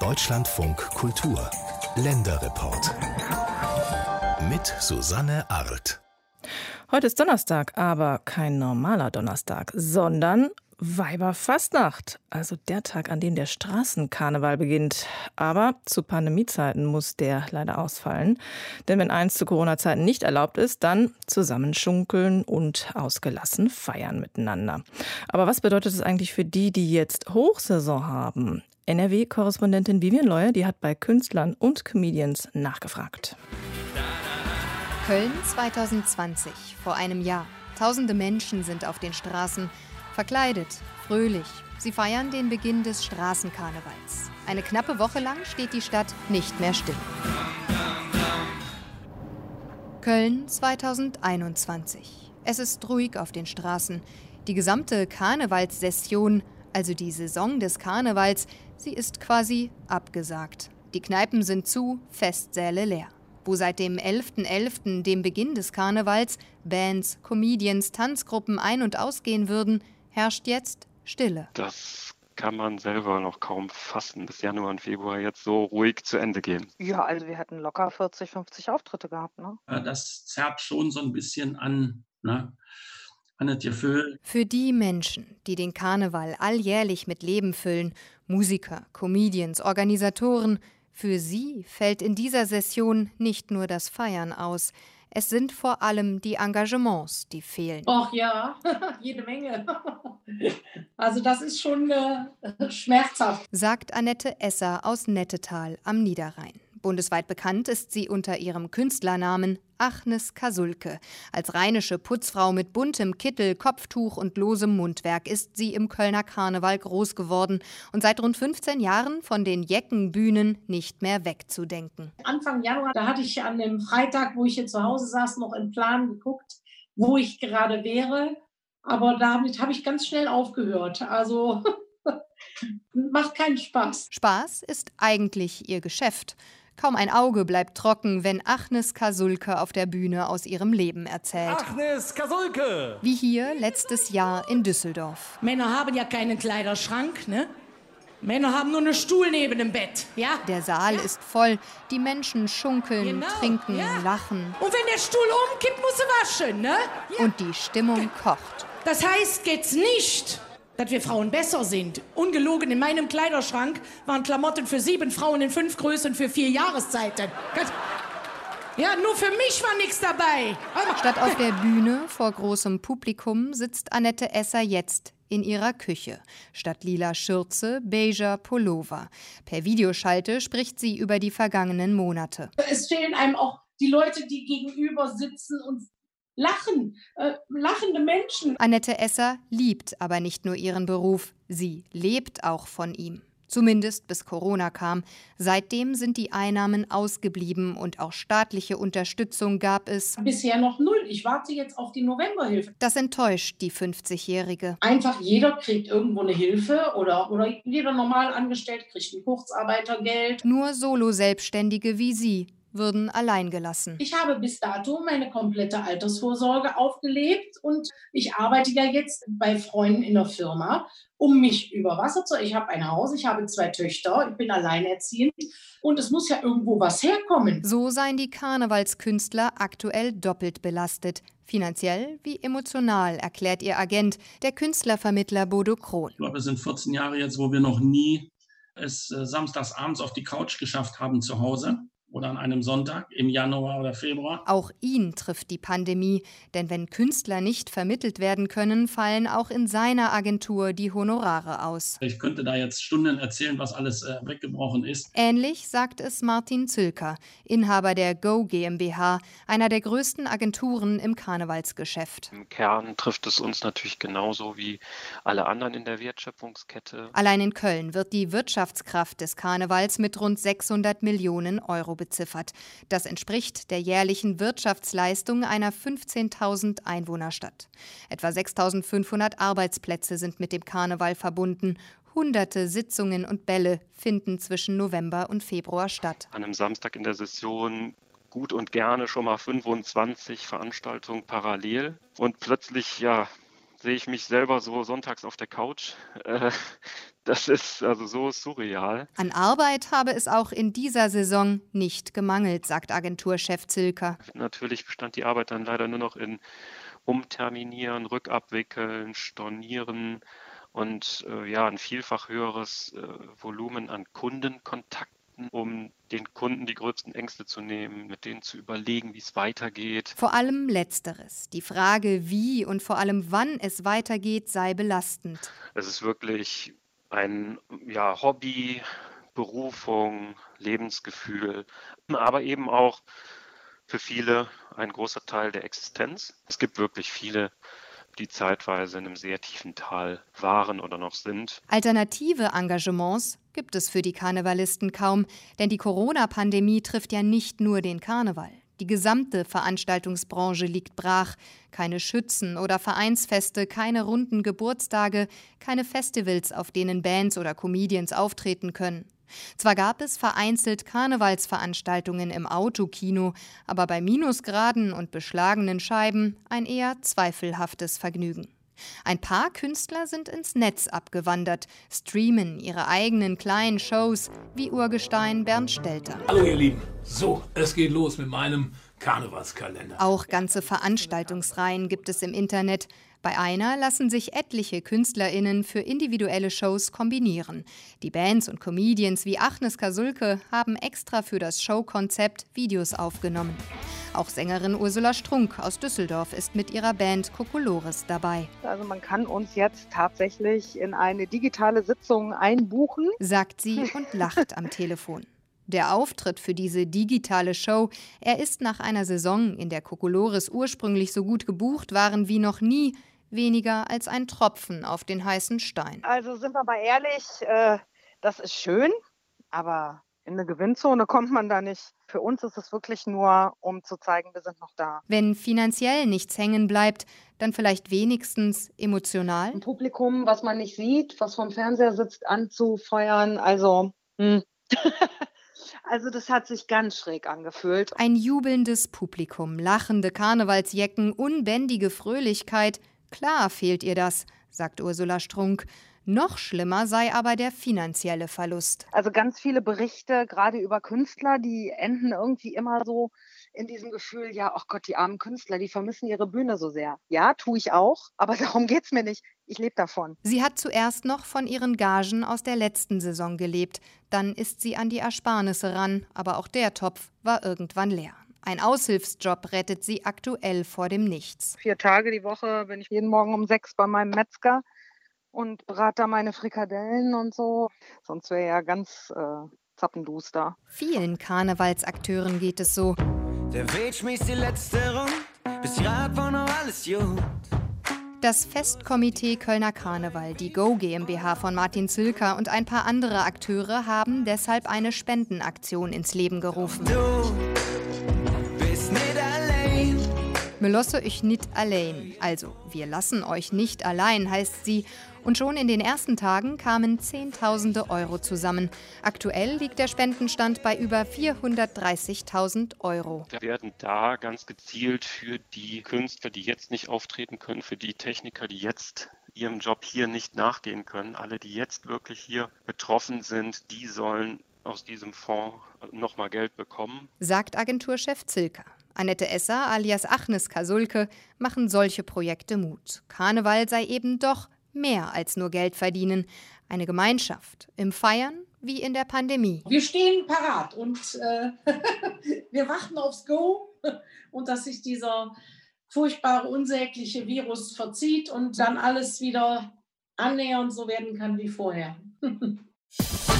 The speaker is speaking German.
Deutschlandfunk Kultur Länderreport mit Susanne Arlt. Heute ist Donnerstag, aber kein normaler Donnerstag, sondern Weiberfastnacht, also der Tag, an dem der Straßenkarneval beginnt. Aber zu Pandemiezeiten muss der leider ausfallen. Denn wenn eins zu Corona-Zeiten nicht erlaubt ist, dann zusammenschunkeln und ausgelassen feiern miteinander. Aber was bedeutet es eigentlich für die, die jetzt Hochsaison haben? NRW-Korrespondentin Vivian Leuer, die hat bei Künstlern und Comedians nachgefragt. Köln 2020, vor einem Jahr. Tausende Menschen sind auf den Straßen, verkleidet, fröhlich. Sie feiern den Beginn des Straßenkarnevals. Eine knappe Woche lang steht die Stadt nicht mehr still. Köln 2021. Es ist ruhig auf den Straßen. Die gesamte Karnevalssession, also die Saison des Karnevals, sie ist quasi abgesagt. Die Kneipen sind zu, Festsäle leer. Wo seit dem 11.11., .11., dem Beginn des Karnevals, Bands, Comedians, Tanzgruppen ein- und ausgehen würden, herrscht jetzt Stille. Das kann man selber noch kaum fassen, bis Januar und Februar jetzt so ruhig zu Ende gehen. Ja, also wir hätten locker 40, 50 Auftritte gehabt. Ne? Das zerrt schon so ein bisschen an. Ne? an das Gefühl. Für die Menschen, die den Karneval alljährlich mit Leben füllen, Musiker, Comedians, Organisatoren, für sie fällt in dieser Session nicht nur das Feiern aus, es sind vor allem die Engagements, die fehlen. Ach ja, jede Menge. Also das ist schon äh, schmerzhaft. Sagt Annette Esser aus Nettetal am Niederrhein. Bundesweit bekannt ist sie unter ihrem Künstlernamen Achnes Kasulke. Als rheinische Putzfrau mit buntem Kittel, Kopftuch und losem Mundwerk ist sie im Kölner Karneval groß geworden und seit rund 15 Jahren von den Jeckenbühnen nicht mehr wegzudenken. Anfang Januar, da hatte ich an dem Freitag, wo ich hier zu Hause saß, noch im Plan geguckt, wo ich gerade wäre. Aber damit habe ich ganz schnell aufgehört. Also macht keinen Spaß. Spaß ist eigentlich ihr Geschäft. Kaum ein Auge bleibt trocken, wenn Achnes Kasulke auf der Bühne aus ihrem Leben erzählt. Achnes Kasulke! Wie hier letztes Jahr in Düsseldorf. Männer haben ja keinen Kleiderschrank, ne? Männer haben nur einen Stuhl neben dem Bett, ja? Der Saal ja. ist voll, die Menschen schunkeln, genau. trinken, ja. lachen. Und wenn der Stuhl umkippt, muss sie waschen, ne? Ja. Und die Stimmung kocht. Das heißt geht's nicht dass wir Frauen besser sind. Ungelogen, in meinem Kleiderschrank waren Klamotten für sieben Frauen in fünf Größen für vier Jahreszeiten. Ja, nur für mich war nichts dabei. Statt auf der Bühne vor großem Publikum sitzt Annette Esser jetzt in ihrer Küche. Statt lila Schürze, beiger Pullover. Per Videoschalte spricht sie über die vergangenen Monate. Es fehlen einem auch die Leute, die gegenüber sitzen und lachen, äh, lachende Menschen. Annette Esser liebt aber nicht nur ihren Beruf, sie lebt auch von ihm. Zumindest bis Corona kam. Seitdem sind die Einnahmen ausgeblieben und auch staatliche Unterstützung gab es. Bisher noch null. Ich warte jetzt auf die Novemberhilfe. Das enttäuscht die 50-Jährige. Einfach jeder kriegt irgendwo eine Hilfe oder, oder jeder normal angestellt kriegt ein Kurzarbeitergeld. Nur Solo-Selbstständige wie sie würden allein gelassen. Ich habe bis dato meine komplette Altersvorsorge aufgelebt und ich arbeite ja jetzt bei Freunden in der Firma, um mich über Wasser zu. Ich habe ein Haus, ich habe zwei Töchter, ich bin alleinerziehend und es muss ja irgendwo was herkommen. So seien die Karnevalskünstler aktuell doppelt belastet. Finanziell wie emotional, erklärt ihr Agent, der Künstlervermittler Bodo Krohn. Ich glaube, es sind 14 Jahre jetzt, wo wir noch nie es äh, samstags abends auf die Couch geschafft haben zu Hause oder an einem Sonntag im Januar oder Februar. Auch ihn trifft die Pandemie, denn wenn Künstler nicht vermittelt werden können, fallen auch in seiner Agentur die Honorare aus. Ich könnte da jetzt Stunden erzählen, was alles äh, weggebrochen ist. Ähnlich sagt es Martin Zülker, Inhaber der Go GmbH, einer der größten Agenturen im Karnevalsgeschäft. Im Kern trifft es uns natürlich genauso wie alle anderen in der Wertschöpfungskette. Allein in Köln wird die Wirtschaftskraft des Karnevals mit rund 600 Millionen Euro beziffert. Das entspricht der jährlichen Wirtschaftsleistung einer 15.000 Einwohnerstadt. Etwa 6.500 Arbeitsplätze sind mit dem Karneval verbunden. Hunderte Sitzungen und Bälle finden zwischen November und Februar statt. An einem Samstag in der Session gut und gerne schon mal 25 Veranstaltungen parallel. Und plötzlich, ja, sehe ich mich selber so sonntags auf der Couch. Äh, Das ist also so surreal. An Arbeit habe es auch in dieser Saison nicht gemangelt, sagt Agenturchef Zilker. Natürlich bestand die Arbeit dann leider nur noch in Umterminieren, Rückabwickeln, Stornieren und äh, ja, ein vielfach höheres äh, Volumen an Kundenkontakten, um den Kunden die größten Ängste zu nehmen, mit denen zu überlegen, wie es weitergeht. Vor allem letzteres. Die Frage, wie und vor allem wann es weitergeht, sei belastend. Es ist wirklich ein ja, Hobby, Berufung, Lebensgefühl, aber eben auch für viele ein großer Teil der Existenz. Es gibt wirklich viele, die zeitweise in einem sehr tiefen Tal waren oder noch sind. Alternative Engagements gibt es für die Karnevalisten kaum, denn die Corona-Pandemie trifft ja nicht nur den Karneval. Die gesamte Veranstaltungsbranche liegt brach. Keine Schützen oder Vereinsfeste, keine runden Geburtstage, keine Festivals, auf denen Bands oder Comedians auftreten können. Zwar gab es vereinzelt Karnevalsveranstaltungen im Autokino, aber bei Minusgraden und beschlagenen Scheiben ein eher zweifelhaftes Vergnügen. Ein paar Künstler sind ins Netz abgewandert, streamen ihre eigenen kleinen Shows, wie Urgestein Bernd Stelter. Hallo ihr Lieben, so, es geht los mit meinem Karnevalskalender. Auch ganze Veranstaltungsreihen gibt es im Internet. Bei einer lassen sich etliche KünstlerInnen für individuelle Shows kombinieren. Die Bands und Comedians wie Achnes Kasulke haben extra für das Showkonzept Videos aufgenommen. Auch Sängerin Ursula Strunk aus Düsseldorf ist mit ihrer Band Kokolores dabei. Also man kann uns jetzt tatsächlich in eine digitale Sitzung einbuchen, sagt sie und lacht am Telefon. Der Auftritt für diese digitale Show, er ist nach einer Saison, in der Kokolores ursprünglich so gut gebucht waren wie noch nie, weniger als ein Tropfen auf den heißen Stein. Also sind wir mal ehrlich, äh, das ist schön, aber in eine Gewinnzone kommt man da nicht. Für uns ist es wirklich nur, um zu zeigen, wir sind noch da. Wenn finanziell nichts hängen bleibt, dann vielleicht wenigstens emotional. Ein Publikum, was man nicht sieht, was vom Fernseher sitzt, anzufeuern, also. Hm. Also das hat sich ganz schräg angefühlt. Ein jubelndes Publikum, lachende Karnevalsjecken, unbändige Fröhlichkeit, Klar fehlt ihr das, sagt Ursula Strunk. Noch schlimmer sei aber der finanzielle Verlust. Also ganz viele Berichte, gerade über Künstler, die enden irgendwie immer so in diesem Gefühl, ja, ach oh Gott, die armen Künstler, die vermissen ihre Bühne so sehr. Ja, tue ich auch, aber darum geht es mir nicht. Ich lebe davon. Sie hat zuerst noch von ihren Gagen aus der letzten Saison gelebt. Dann ist sie an die Ersparnisse ran, aber auch der Topf war irgendwann leer. Ein Aushilfsjob rettet sie aktuell vor dem Nichts. Vier Tage die Woche bin ich jeden Morgen um sechs bei meinem Metzger und brate da meine Frikadellen und so. Sonst wäre ja ganz äh, zappenduster. Vielen Karnevalsakteuren geht es so. Der Weg schmiss die letzte Runde, bis grad war noch alles gut. Das Festkomitee Kölner Karneval, die Go GmbH von Martin Zilker und ein paar andere Akteure haben deshalb eine Spendenaktion ins Leben gerufen. Du Wir lassen euch nicht allein. Also, wir lassen euch nicht allein, heißt sie. Und schon in den ersten Tagen kamen Zehntausende Euro zusammen. Aktuell liegt der Spendenstand bei über 430.000 Euro. Wir werden da ganz gezielt für die Künstler, die jetzt nicht auftreten können, für die Techniker, die jetzt ihrem Job hier nicht nachgehen können, alle, die jetzt wirklich hier betroffen sind, die sollen aus diesem Fonds nochmal Geld bekommen. Sagt Agenturchef Zilker. Annette Esser alias Achnes Kasulke machen solche Projekte Mut. Karneval sei eben doch mehr als nur Geld verdienen. Eine Gemeinschaft im Feiern wie in der Pandemie. Wir stehen parat und äh, wir warten aufs Go und dass sich dieser furchtbare, unsägliche Virus verzieht und dann alles wieder annähernd so werden kann wie vorher.